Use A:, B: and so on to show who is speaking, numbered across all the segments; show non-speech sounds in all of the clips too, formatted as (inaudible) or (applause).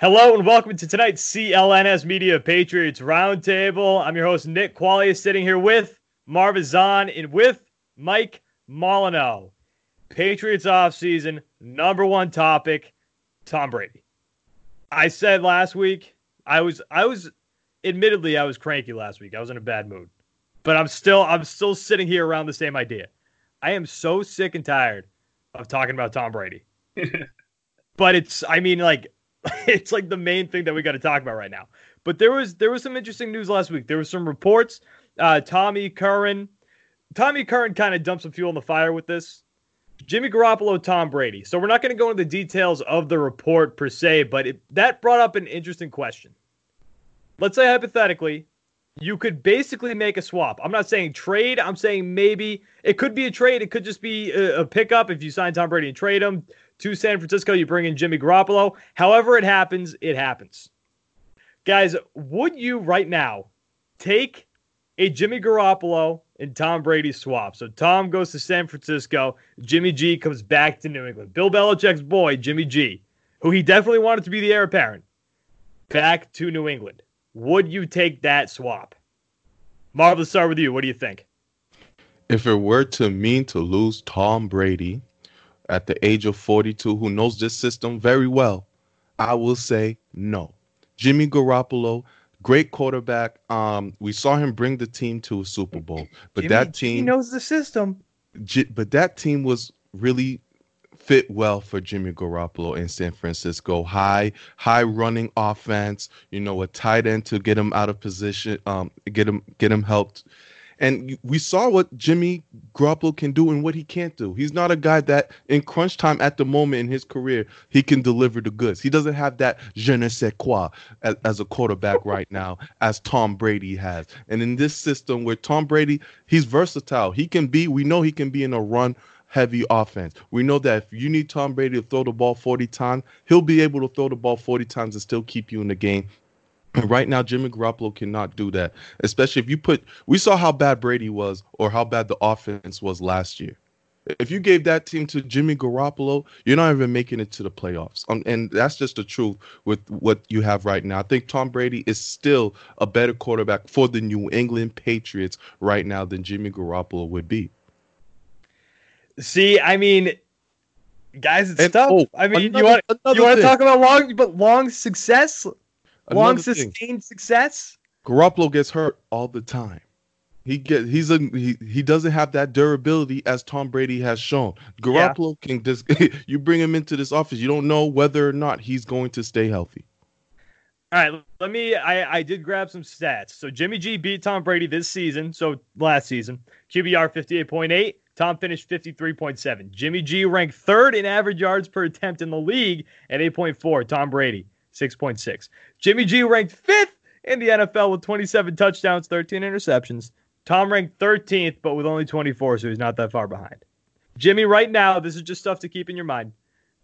A: Hello and welcome to tonight's CLNS Media Patriots Roundtable. I'm your host, Nick Qualia, sitting here with Marvin Zahn and with Mike Molyneux. Patriots offseason, number one topic, Tom Brady. I said last week, I was I was admittedly I was cranky last week. I was in a bad mood. But I'm still I'm still sitting here around the same idea. I am so sick and tired of talking about Tom Brady. (laughs) but it's I mean like (laughs) it's like the main thing that we got to talk about right now. But there was there was some interesting news last week. There was some reports. Uh, Tommy Curran, Tommy Curran kind of dumped some fuel in the fire with this. Jimmy Garoppolo, Tom Brady. So we're not going to go into the details of the report per se, but it, that brought up an interesting question. Let's say hypothetically, you could basically make a swap. I'm not saying trade. I'm saying maybe it could be a trade. It could just be a, a pickup if you sign Tom Brady and trade him to San Francisco. You bring in Jimmy Garoppolo. However, it happens, it happens. Guys, would you right now take a Jimmy Garoppolo and Tom Brady swap? So Tom goes to San Francisco. Jimmy G comes back to New England. Bill Belichick's boy, Jimmy G, who he definitely wanted to be the heir apparent, back to New England. Would you take that swap? Marv, let's start with you. What do you think?
B: If it were to mean to lose Tom Brady, at the age of 42 who knows this system very well, I will say no. Jimmy Garoppolo, great quarterback. Um, we saw him bring the team to a Super Bowl, but
A: Jimmy,
B: that team
A: he knows the system.
B: But that team was really fit well for Jimmy Garoppolo in San Francisco. High, high running offense. You know, a tight end to get him out of position, um, get him, get him helped and we saw what Jimmy Garoppolo can do and what he can't do. He's not a guy that in crunch time at the moment in his career, he can deliver the goods. He doesn't have that je ne sais quoi as, as a quarterback right now as Tom Brady has. And in this system where Tom Brady, he's versatile. He can be, we know he can be in a run heavy offense. We know that if you need Tom Brady to throw the ball 40 times, he'll be able to throw the ball 40 times and still keep you in the game (clears throat) Right now, Jimmy Garoppolo cannot do that. Especially if you put, we saw how bad Brady was or how bad the offense was last year. If you gave that team to Jimmy Garoppolo, you're not even making it to the playoffs. Um, and that's just the truth with what you have right now. I think Tom Brady is still a better quarterback for the New England Patriots right now than Jimmy Garoppolo would be.
A: See, I mean, guys, it's and, tough. Oh, I mean, another, you want you want to talk about long, but long success long sustained success.
B: Garoppolo gets hurt all the time. He get he's a he, he doesn't have that durability as Tom Brady has shown. Garoppolo yeah. can just (laughs) you bring him into this office, you don't know whether or not he's going to stay healthy.
A: All right, let me. I, I did grab some stats. So Jimmy G beat Tom Brady this season. So last season, QBR fifty eight point eight. Tom finished fifty three point seven. Jimmy G ranked third in average yards per attempt in the league at eight point four. Tom Brady 6.6. Jimmy G ranked fifth in the NFL with 27 touchdowns, 13 interceptions. Tom ranked 13th, but with only 24, so he's not that far behind. Jimmy, right now, this is just stuff to keep in your mind.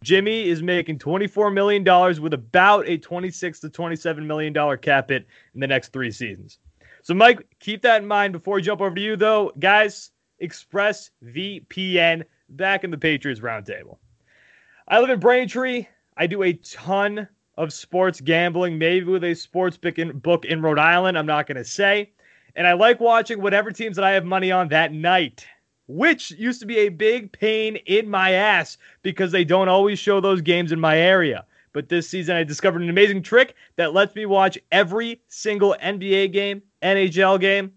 A: Jimmy is making $24 million with about a 26 to $27 million cap hit in the next three seasons. So, Mike, keep that in mind before we jump over to you, though. Guys, Express VPN back in the Patriots roundtable. I live in Braintree. I do a ton of sports gambling, maybe with a sports book in, book in Rhode Island. I'm not going to say. And I like watching whatever teams that I have money on that night, which used to be a big pain in my ass because they don't always show those games in my area. but this season I discovered an amazing trick that lets me watch every single NBA game, NHL game,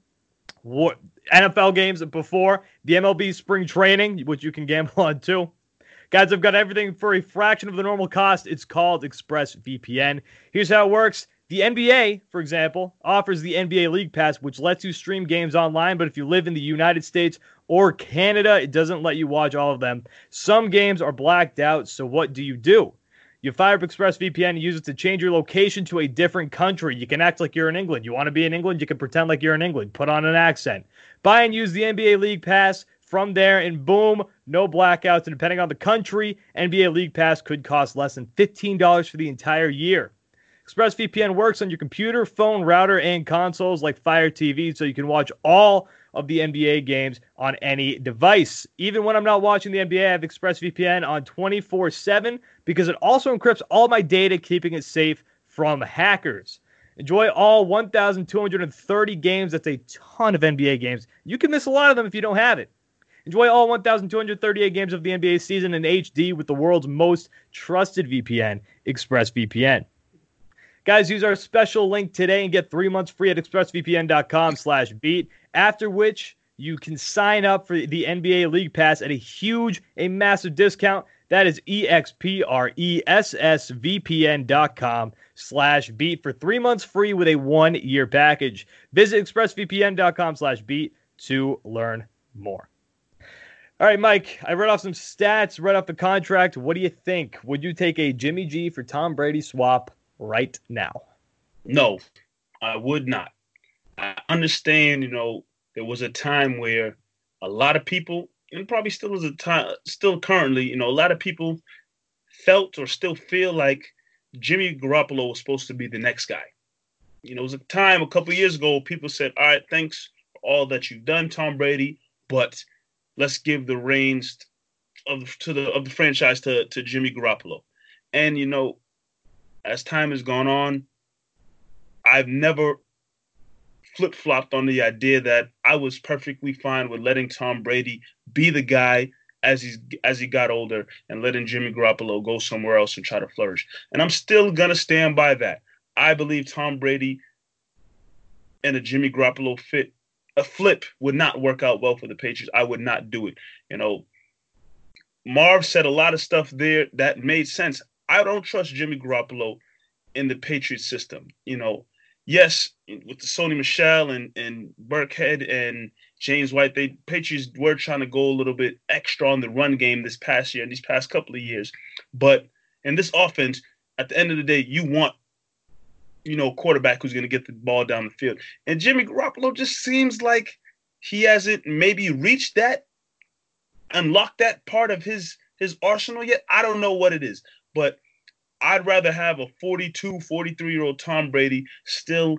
A: NFL games before the MLB spring training, which you can gamble on too. Guys, I've got everything for a fraction of the normal cost. It's called ExpressVPN. Here's how it works. The NBA, for example, offers the NBA League Pass, which lets you stream games online. But if you live in the United States or Canada, it doesn't let you watch all of them. Some games are blacked out. So what do you do? You fire up ExpressVPN and use it to change your location to a different country. You can act like you're in England. You want to be in England? You can pretend like you're in England. Put on an accent. Buy and use the NBA League Pass from there, and boom, no blackouts. And depending on the country, NBA League Pass could cost less than $15 for the entire year. ExpressVPN works on your computer, phone, router, and consoles like Fire TV, so you can watch all of the NBA games on any device. Even when I'm not watching the NBA, I have ExpressVPN on 24 7 because it also encrypts all my data, keeping it safe from hackers. Enjoy all 1,230 games. That's a ton of NBA games. You can miss a lot of them if you don't have it. Enjoy all 1,238 games of the NBA season in HD with the world's most trusted VPN, ExpressVPN. Guys, use our special link today and get three months free at expressvpn.com slash beat, after which you can sign up for the NBA League Pass at a huge, a massive discount. That is expressvpn.com slash beat for three months free with a one-year package. Visit expressvpn.com slash beat to learn more. All right, Mike, I read off some stats, read off the contract. What do you think? Would you take a Jimmy G for Tom Brady swap right now?
C: No, I would not. I understand, you know, there was a time where a lot of people, and probably still is a time, still currently, you know, a lot of people felt or still feel like Jimmy Garoppolo was supposed to be the next guy. You know, it was a time a couple years ago people said, "All right, thanks for all that you've done, Tom Brady, but let's give the reins of to the of the franchise to to Jimmy Garoppolo." And you know, as time has gone on, I've never flip flopped on the idea that I was perfectly fine with letting Tom Brady be the guy as he's as he got older and letting Jimmy Garoppolo go somewhere else and try to flourish. And I'm still gonna stand by that. I believe Tom Brady and a Jimmy Garoppolo fit a flip would not work out well for the Patriots. I would not do it. You know, Marv said a lot of stuff there that made sense. I don't trust Jimmy Garoppolo in the Patriots system. You know, yes, with the Sony Michel and and Burkhead and James White, they Patriots were trying to go a little bit extra on the run game this past year and these past couple of years. But in this offense, at the end of the day, you want you know quarterback who's going to get the ball down the field. And Jimmy Garoppolo just seems like he hasn't maybe reached that, unlocked that part of his his arsenal yet. I don't know what it is, but I'd rather have a 42, 43 year old Tom Brady still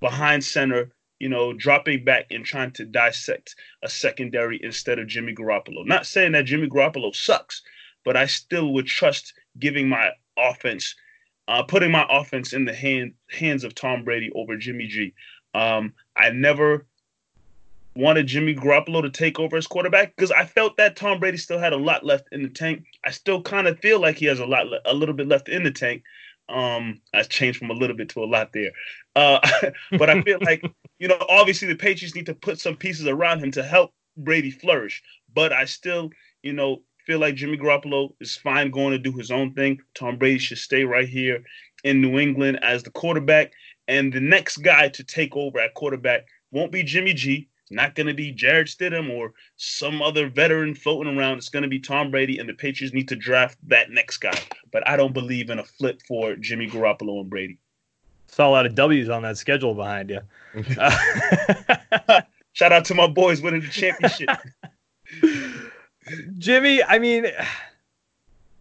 C: behind center, you know, dropping back and trying to dissect a secondary instead of Jimmy Garoppolo. Not saying that Jimmy Garoppolo sucks, but I still would trust giving my offense, uh, putting my offense in the hand, hands of Tom Brady over Jimmy G. Um, I never wanted Jimmy Garoppolo to take over as quarterback because I felt that Tom Brady still had a lot left in the tank. I still kind of feel like he has a lot, a little bit left in the tank. Um, I changed from a little bit to a lot there, uh, (laughs) but I feel like you know, obviously the Patriots need to put some pieces around him to help Brady flourish. But I still, you know, feel like Jimmy Garoppolo is fine going to do his own thing. Tom Brady should stay right here in New England as the quarterback, and the next guy to take over at quarterback won't be Jimmy G not going to be Jarrett Stidham or some other veteran floating around. It's going to be Tom Brady, and the Patriots need to draft that next guy. But I don't believe in a flip for Jimmy Garoppolo and Brady.
A: Saw a lot of W's on that schedule behind you. (laughs)
C: Shout out to my boys winning the championship. (laughs)
A: Jimmy, I mean,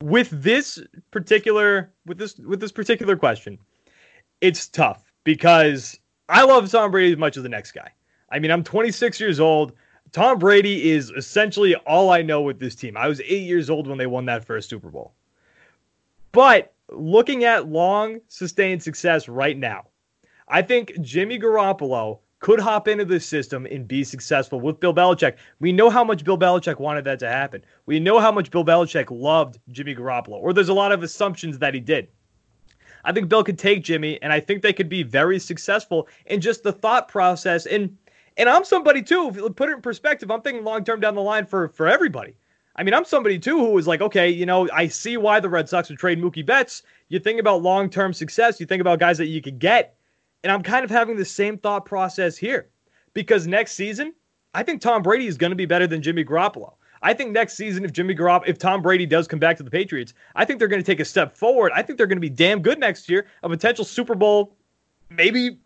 A: with this particular with this with this particular question, it's tough because I love Tom Brady as much as the next guy. I mean, I'm 26 years old. Tom Brady is essentially all I know with this team. I was eight years old when they won that first Super Bowl. But looking at long sustained success right now, I think Jimmy Garoppolo could hop into this system and be successful with Bill Belichick. We know how much Bill Belichick wanted that to happen. We know how much Bill Belichick loved Jimmy Garoppolo, or there's a lot of assumptions that he did. I think Bill could take Jimmy, and I think they could be very successful in just the thought process. And and I'm somebody too. If you put it in perspective. I'm thinking long term down the line for for everybody. I mean, I'm somebody too who was like, okay, you know, I see why the Red Sox would trade Mookie Betts. You think about long term success. You think about guys that you could get, and I'm kind of having the same thought process here because next season, I think Tom Brady is going to be better than Jimmy Garoppolo. I think next season, if Jimmy Garoppolo, if Tom Brady does come back to the Patriots, I think they're going to take a step forward. I think they're going to be damn good next year, a potential Super Bowl, maybe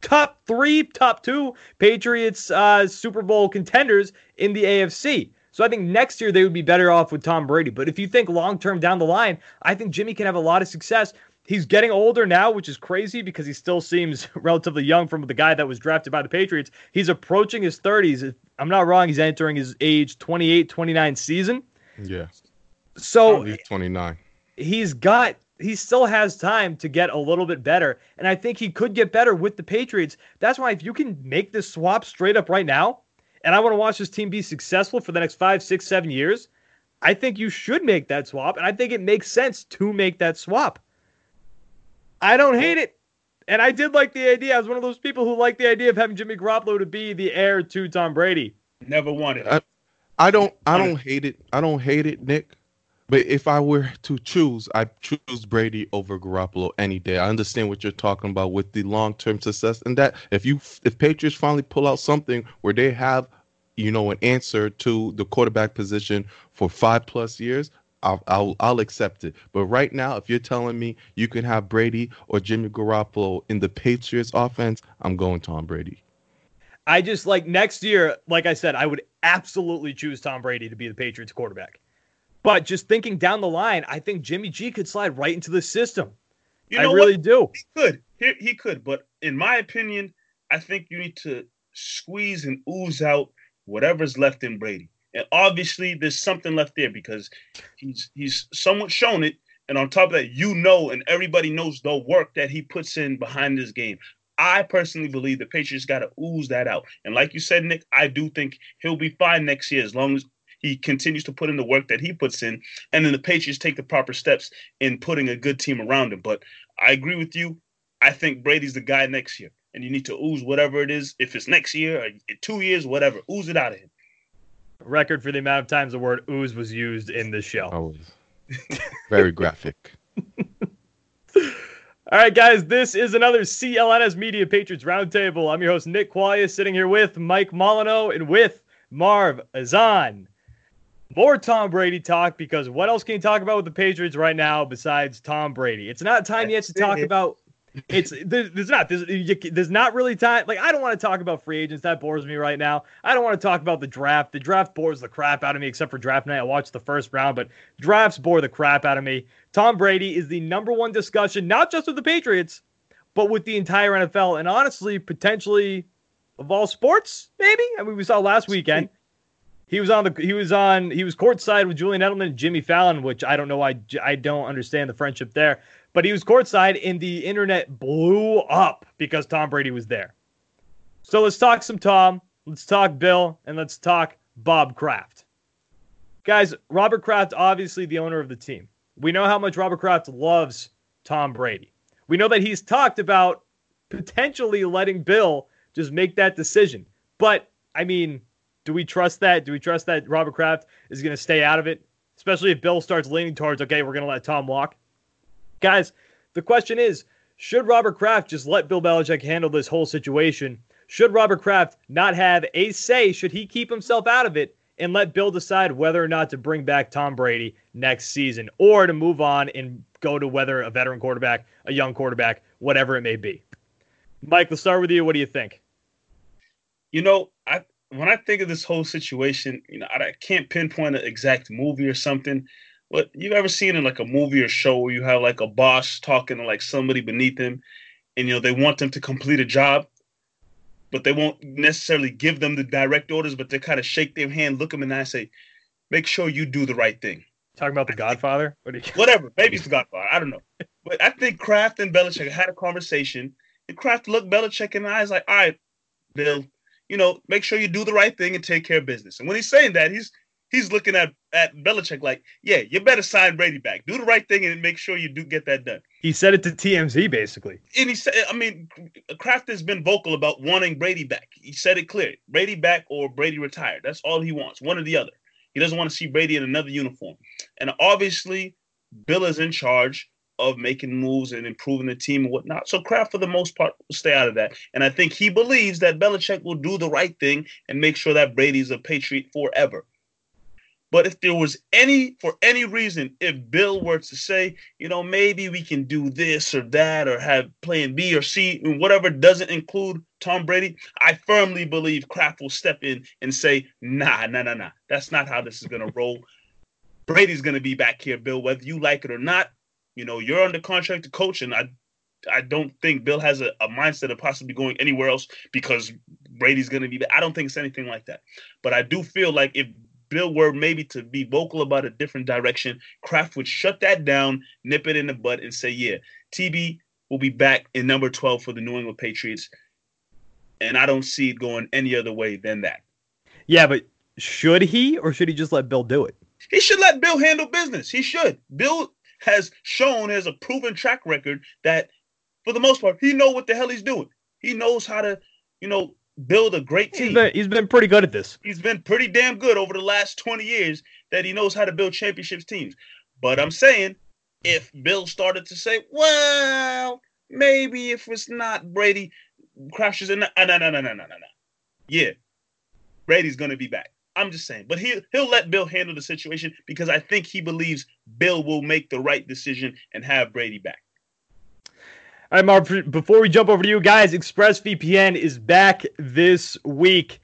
A: top three, top two Patriots uh, Super Bowl contenders in the AFC. So I think next year they would be better off with Tom Brady. But if you think long term down the line, I think Jimmy can have a lot of success. He's getting older now, which is crazy because he still seems (laughs) relatively young from the guy that was drafted by the Patriots. He's approaching his 30s. If I'm not wrong, he's entering his age 28, 29 season.
B: Yeah.
A: So
B: he's 29.
A: He's got he still has time to get a little bit better. And I think he could get better with the Patriots. That's why if you can make this swap straight up right now, and I want to watch this team be successful for the next five, six, seven years, I think you should make that swap. And I think it makes sense to make that swap. I don't hate it. And I did like the idea. I was one of those people who liked the idea of having Jimmy Garoppolo to be the heir to Tom Brady.
C: Never wanted
B: it. I, I don't I don't hate it. I don't hate it, Nick. But if I were to choose, I choose Brady over Garoppolo any day. I understand what you're talking about with the long-term success and that if you if Patriots finally pull out something where they have, you know, an answer to the quarterback position for five plus years, I'll, I'll I'll accept it. But right now, if you're telling me you can have Brady or Jimmy Garoppolo in the Patriots offense, I'm going Tom Brady.
A: I just like next year, like I said, I would absolutely choose Tom Brady to be the Patriots quarterback. But just thinking down the line, I think Jimmy G could slide right into the system. You know I really what? do.
C: He could. He, he could. But in my opinion, I think you need to squeeze and ooze out whatever's left in Brady. And obviously, there's something left there because he's he's somewhat shown it. And on top of that, you know, and everybody knows the work that he puts in behind this game. I personally believe the Patriots got to ooze that out. And like you said, Nick, I do think he'll be fine next year as long as he continues to put in the work that he puts in. And then the Patriots take the proper steps in putting a good team around him. But I agree with you. I think Brady's the guy next year. And you need to ooze whatever it is. If it's next year or two years, whatever, ooze it out of him
A: record for the amount of times the word ooze was used in this show.
B: Oh, very graphic. (laughs)
A: All right, guys, this is another CLNS Media Patriots Roundtable. I'm your host, Nick Qualia, sitting here with Mike Molyneux and with Marv Azan. More Tom Brady talk because what else can you talk about with the Patriots right now besides Tom Brady? It's not time yet to talk about it's there's not there's, there's not really time like i don't want to talk about free agents that bores me right now. I don't want to talk about the draft. The draft bores the crap out of me except for draft night. I watched the first round but drafts bore the crap out of me. Tom brady is the number one discussion not just with the patriots but with the entire nfl and honestly potentially of all sports maybe? I mean we saw last weekend. He was on the he was on he was courtside with Julian Edelman and Jimmy Fallon, which I don't know I I don't understand the friendship there. But he was courtside, and the internet blew up because Tom Brady was there. So let's talk some Tom, let's talk Bill, and let's talk Bob Kraft. Guys, Robert Kraft, obviously the owner of the team. We know how much Robert Kraft loves Tom Brady. We know that he's talked about potentially letting Bill just make that decision. But, I mean, do we trust that? Do we trust that Robert Kraft is going to stay out of it? Especially if Bill starts leaning towards, okay, we're going to let Tom walk. Guys, the question is should Robert Kraft just let Bill Belichick handle this whole situation? Should Robert Kraft not have a say? Should he keep himself out of it and let Bill decide whether or not to bring back Tom Brady next season or to move on and go to whether a veteran quarterback, a young quarterback, whatever it may be? Mike, let's start with you. What do you think?
C: You know, I when I think of this whole situation, you know, I, I can't pinpoint an exact movie or something what you ever seen in like a movie or show where you have like a boss talking to like somebody beneath him and you know they want them to complete a job but they won't necessarily give them the direct orders but they kind of shake their hand look them in the eye and say make sure you do the right thing.
A: Talking about the godfather?
C: What you... (laughs) whatever. Maybe it's the godfather. I don't know. But i think kraft and Belichick had a conversation and kraft looked Belichick in the eyes like all right bill you know make sure you do the right thing and take care of business. And when he's saying that he's he's looking at at Belichick like, yeah, you better sign Brady back. Do the right thing and make sure you do get that done.
A: He said it to TMZ basically.
C: And he said, I mean, Kraft has been vocal about wanting Brady back. He said it clear Brady back or Brady retired. That's all he wants, one or the other. He doesn't want to see Brady in another uniform. And obviously, Bill is in charge of making moves and improving the team and whatnot. So Kraft, for the most part, will stay out of that. And I think he believes that Belichick will do the right thing and make sure that Brady's a Patriot forever. But if there was any, for any reason, if Bill were to say, you know, maybe we can do this or that or have plan B or C, and whatever doesn't include Tom Brady, I firmly believe Kraft will step in and say, nah, nah, nah, nah. That's not how this is going (laughs) to roll. Brady's going to be back here, Bill, whether you like it or not. You know, you're under contract to coach, and I I don't think Bill has a, a mindset of possibly going anywhere else because Brady's going to be. I don't think it's anything like that. But I do feel like if Bill were maybe to be vocal about a different direction, Kraft would shut that down, nip it in the butt, and say, "Yeah, TB will be back in number 12 for the New England Patriots." And I don't see it going any other way than that.
A: Yeah, but should he or should he just let Bill do it?
C: He should let Bill handle business. He should. Bill has shown as a proven track record that, for the most part, he know what the hell he's doing. He knows how to, you know, build a great team.
A: He's been, he's been pretty good at this.
C: He's been pretty damn good over the last 20 years that he knows how to build championships teams. But I'm saying if Bill started to say, well, maybe if it's not Brady crashes in, ah, no, no, no, no, no, no, no. Yeah, Brady's going to be back. I'm just saying, but he he'll let Bill handle the situation because I think he believes Bill will make the right decision and have Brady back.
A: All right, Marv, before we jump over to you guys, ExpressVPN is back this week.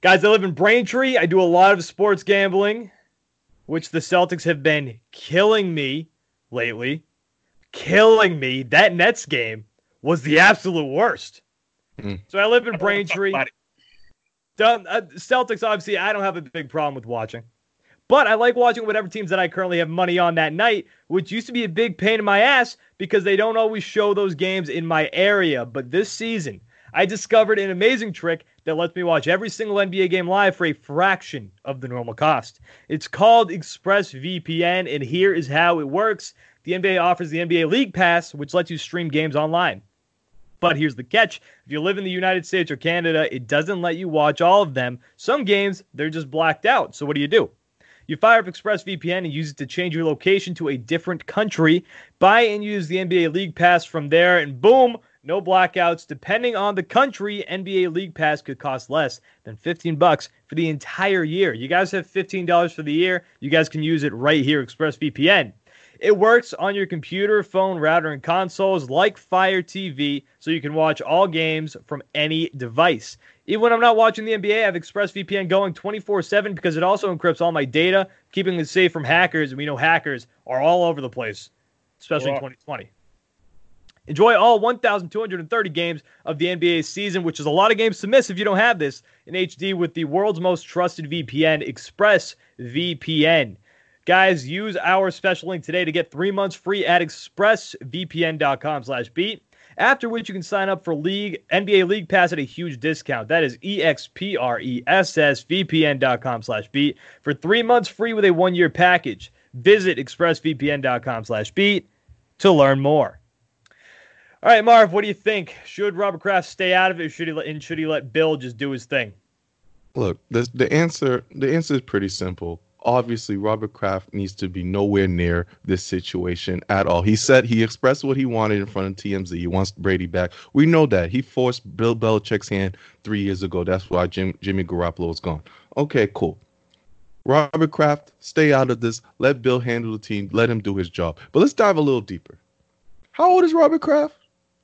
A: Guys, I live in Braintree. I do a lot of sports gambling, which the Celtics have been killing me lately. Killing me. That Nets game was the absolute worst. Mm. So I live in Braintree. Uh, Celtics, obviously, I don't have a big problem with watching. But I like watching whatever teams that I currently have money on that night, which used to be a big pain in my ass because they don't always show those games in my area. But this season, I discovered an amazing trick that lets me watch every single NBA game live for a fraction of the normal cost. It's called ExpressVPN, and here is how it works. The NBA offers the NBA League Pass, which lets you stream games online. But here's the catch if you live in the United States or Canada, it doesn't let you watch all of them. Some games, they're just blacked out. So what do you do? You fire up ExpressVPN and use it to change your location to a different country. Buy and use the NBA League Pass from there, and boom, no blackouts. Depending on the country, NBA League Pass could cost less than 15 bucks for the entire year. You guys have $15 for the year. You guys can use it right here, ExpressVPN. It works on your computer, phone, router, and consoles like Fire TV, so you can watch all games from any device. Even when I'm not watching the NBA, I have ExpressVPN going 24 7 because it also encrypts all my data, keeping it safe from hackers. And we know hackers are all over the place, especially in 2020. Enjoy all 1,230 games of the NBA season, which is a lot of games to miss if you don't have this in HD with the world's most trusted VPN, ExpressVPN. Guys, use our special link today to get three months free at expressvpn.com slash beat. After which you can sign up for League NBA League Pass at a huge discount. That is expressvpn.com slash beat for three months free with a one-year package. Visit expressvpn.com slash beat to learn more. All right, Marv, what do you think? Should Robert Kraft stay out of it, or should he let, and should he let Bill just do his thing?
B: Look, the the answer the answer is pretty simple obviously Robert Kraft needs to be nowhere near this situation at all. He said he expressed what he wanted in front of TMZ. He wants Brady back. We know that. He forced Bill Belichick's hand three years ago. That's why Jim, Jimmy Garoppolo is gone. Okay, cool. Robert Kraft, stay out of this. Let Bill handle the team. Let him do his job. But let's dive a little deeper. How old is Robert Kraft?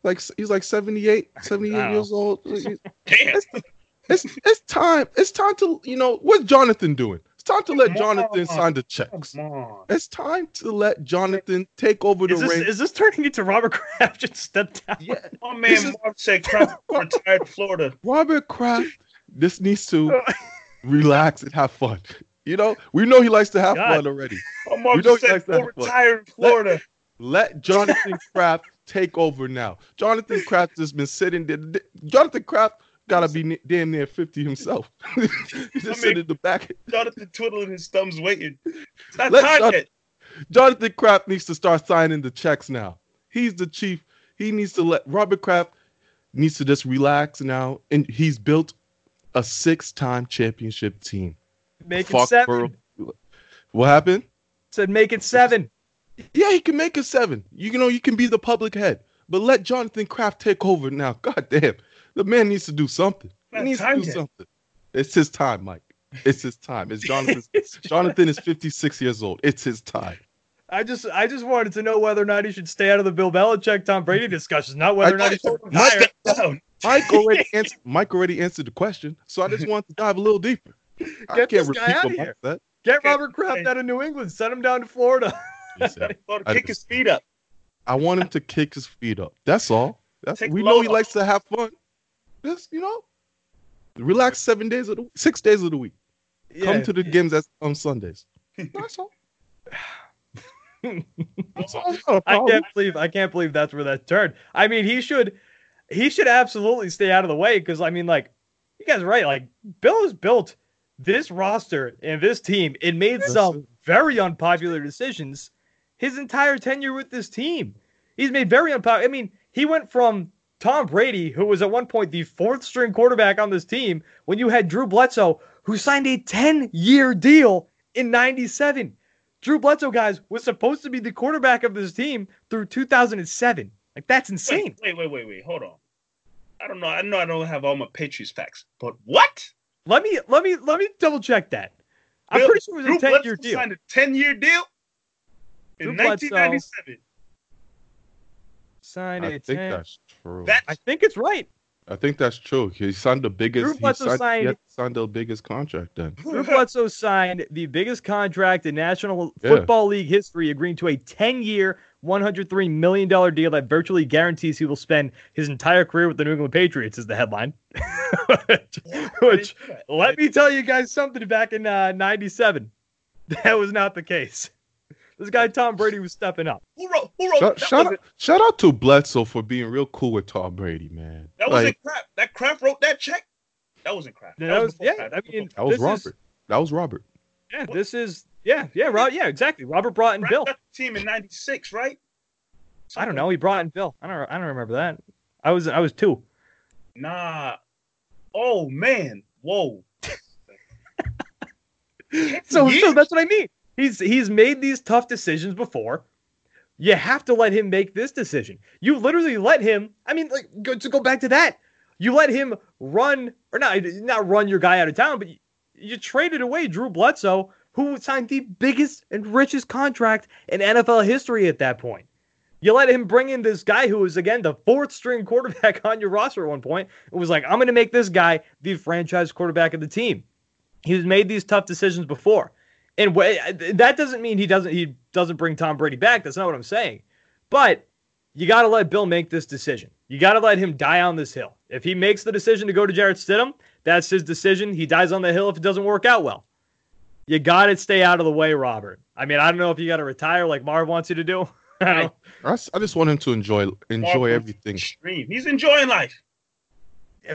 B: Like he's like 78, 78 years old. (laughs) Damn. It's, it's, it's time. It's time to, you know, what's Jonathan doing? It's time to let Jonathan sign the checks. It's time to let Jonathan take over the
A: is this,
B: reins.
A: Is this turning into Robert Kraft (laughs) just stepped down?
C: Yeah. Oh man, is, Mark said Kraft (laughs) retired to Florida.
B: Robert Kraft, this needs to (laughs) relax and have fun. You know, we know he likes to have God. fun already.
C: Oh, Mark we know he likes to have retired fun. Florida.
B: Let, let Jonathan Kraft take over now. Jonathan Kraft has been sitting there. Jonathan Kraft gotta be damn near 50 himself. (laughs) He's just I mean, sitting in the back.
C: Jonathan twiddling his thumbs waiting. It's not Let time
B: Jonathan,
C: yet.
B: Jonathan Kraft needs to start signing the checks now. He's the chief. He needs to let Robert Kraft needs to just relax now, and he's built a six-time championship team.
A: Make it seven.
B: What happened?
A: Said make it seven.
B: Yeah, he can make it seven. You know, you can be the public head, but let Jonathan Kraft take over now. God damn, the man needs to do something. He needs to do yet. something. It's his time, Mike. It's his time. It's Jonathan. (laughs) Jonathan is 56 years old. It's his time.
A: I just I just wanted to know whether or not he should stay out of the Bill Belichick Tom Brady discussions, not whether or not he should retire.
B: Mike, Mike already (laughs) answered Mike already answered the question, so I just wanted to dive a little deeper.
A: Get I can't this guy out of here. That. Get Robert Kraft out of New England. Send him down to Florida.
C: Said, (laughs) kick his feet up.
B: I want him to kick his feet up. That's all. That's we know he likes to have fun. Just you know, relax seven days of the six days of the week. Yeah. Come to the games as on Sundays. That's all. (laughs)
A: I can't believe I can't believe that's where that turned. I mean, he should he should absolutely stay out of the way because I mean, like you guys are right. Like Bill has built this roster and this team. It made some very unpopular decisions his entire tenure with this team. He's made very unpopular. I mean, he went from Tom Brady, who was at one point the fourth string quarterback on this team, when you had Drew Bledsoe, who signed a 10 year deal in 97. Drew Bledsoe, guys, was supposed to be the quarterback of this team through 2007. Like, that's insane.
C: Wait, wait, wait, wait. Hold on. I don't know. I know I don't have all my Patriots facts, but what?
A: Let me let me let me double check that. I'm Bill, pretty sure it was Drew a 10 year deal.
C: Signed a 10 year deal in Drew 1997.
A: Signed I
B: a think 10. That's true.
A: That's, I think it's right.
B: I think that's true. He signed the biggest. Drew he signed, signed, he signed the biggest contract then. (laughs)
A: Drew Bledsoe signed the biggest contract in National yeah. Football League history, agreeing to a 10-year, $103 million deal that virtually guarantees he will spend his entire career with the New England Patriots. Is the headline. (laughs) which, which let me tell you guys something. Back in uh, '97, that was not the case. This guy Tom Brady was stepping up.
C: Who wrote? Who wrote?
B: Shout, shout out, shout out to Bledsoe for being real cool with Tom Brady, man.
C: That wasn't crap. That crap wrote that check. That wasn't crap.
A: That, that was, was yeah. I mean,
B: that was Robert. Is, that was Robert.
A: Yeah, what? this is yeah, yeah, Rob, yeah, exactly. Robert brought in Bill.
C: Team in '96, right?
A: Something. I don't know. He brought in Bill. I don't. I don't remember that. I was. I was two.
C: Nah. Oh man. Whoa. (laughs)
A: so, so that's what I mean. He's he's made these tough decisions before. You have to let him make this decision. You literally let him. I mean, like go, to go back to that. You let him run or not not run your guy out of town, but you, you traded away Drew Bledsoe, who signed the biggest and richest contract in NFL history at that point. You let him bring in this guy who was again the fourth string quarterback (laughs) on your roster at one point. It was like, I'm going to make this guy the franchise quarterback of the team. He's made these tough decisions before. And that doesn't mean he doesn't he doesn't bring Tom Brady back. That's not what I'm saying. But you got to let Bill make this decision. You got to let him die on this hill. If he makes the decision to go to Jarrett Stidham, that's his decision. He dies on the hill if it doesn't work out well. You got to stay out of the way, Robert. I mean, I don't know if you got to retire like Marv wants you to do. (laughs) I,
B: I, just want him to enjoy enjoy Marv everything.
C: Extreme. He's enjoying life.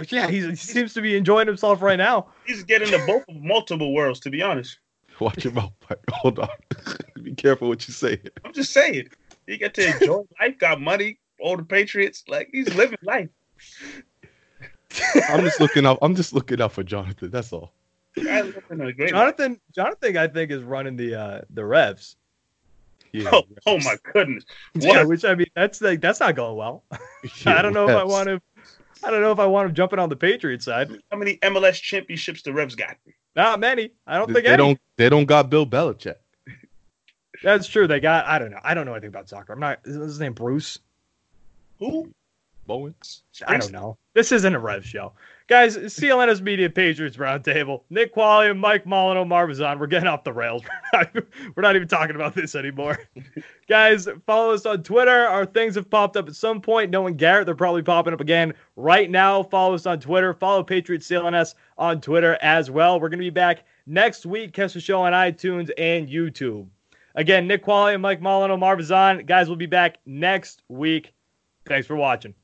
A: Yeah, he seems to be enjoying himself right now.
C: He's getting the both multiple worlds, to be honest.
B: Watch your mouth. (laughs) Hold on. (laughs) Be careful what you say.
C: I'm just saying. He got to enjoy (laughs) life, got money, all the Patriots. Like he's living life.
B: I'm just looking up. I'm just looking up for Jonathan. That's all.
A: Jonathan, life. Jonathan, I think is running the uh the Revs.
C: Yeah, oh, oh my goodness!
A: Yeah, which I mean, that's like that's not going well. Yeah, I don't know Revs. if I want to. I don't know if I want him jumping on the Patriots side.
C: How many MLS championships the Revs got?
A: Not many. I don't think
B: they
A: any.
B: don't. They don't got Bill Belichick. (laughs)
A: That's true. They got. I don't know. I don't know anything about soccer. I'm not. Is his name Bruce?
C: Who?
B: Bowens?
A: I don't know. This isn't a Rev show. Guys, CLNS Media Patriots Roundtable. Nick Qualia, Mike Molino, Marv Azan. We're getting off the rails. We're (laughs) not, we're not even talking about this anymore. (laughs) Guys, follow us on Twitter. Our things have popped up at some point. Knowing Garrett, they're probably popping up again right now. Follow us on Twitter. Follow Patriots CLNS on Twitter as well. We're going to be back next week. Catch the show on iTunes and YouTube. Again, Nick Qualia, Mike Molino, Marv Azan. Guys, we'll be back next week. Thanks for watching.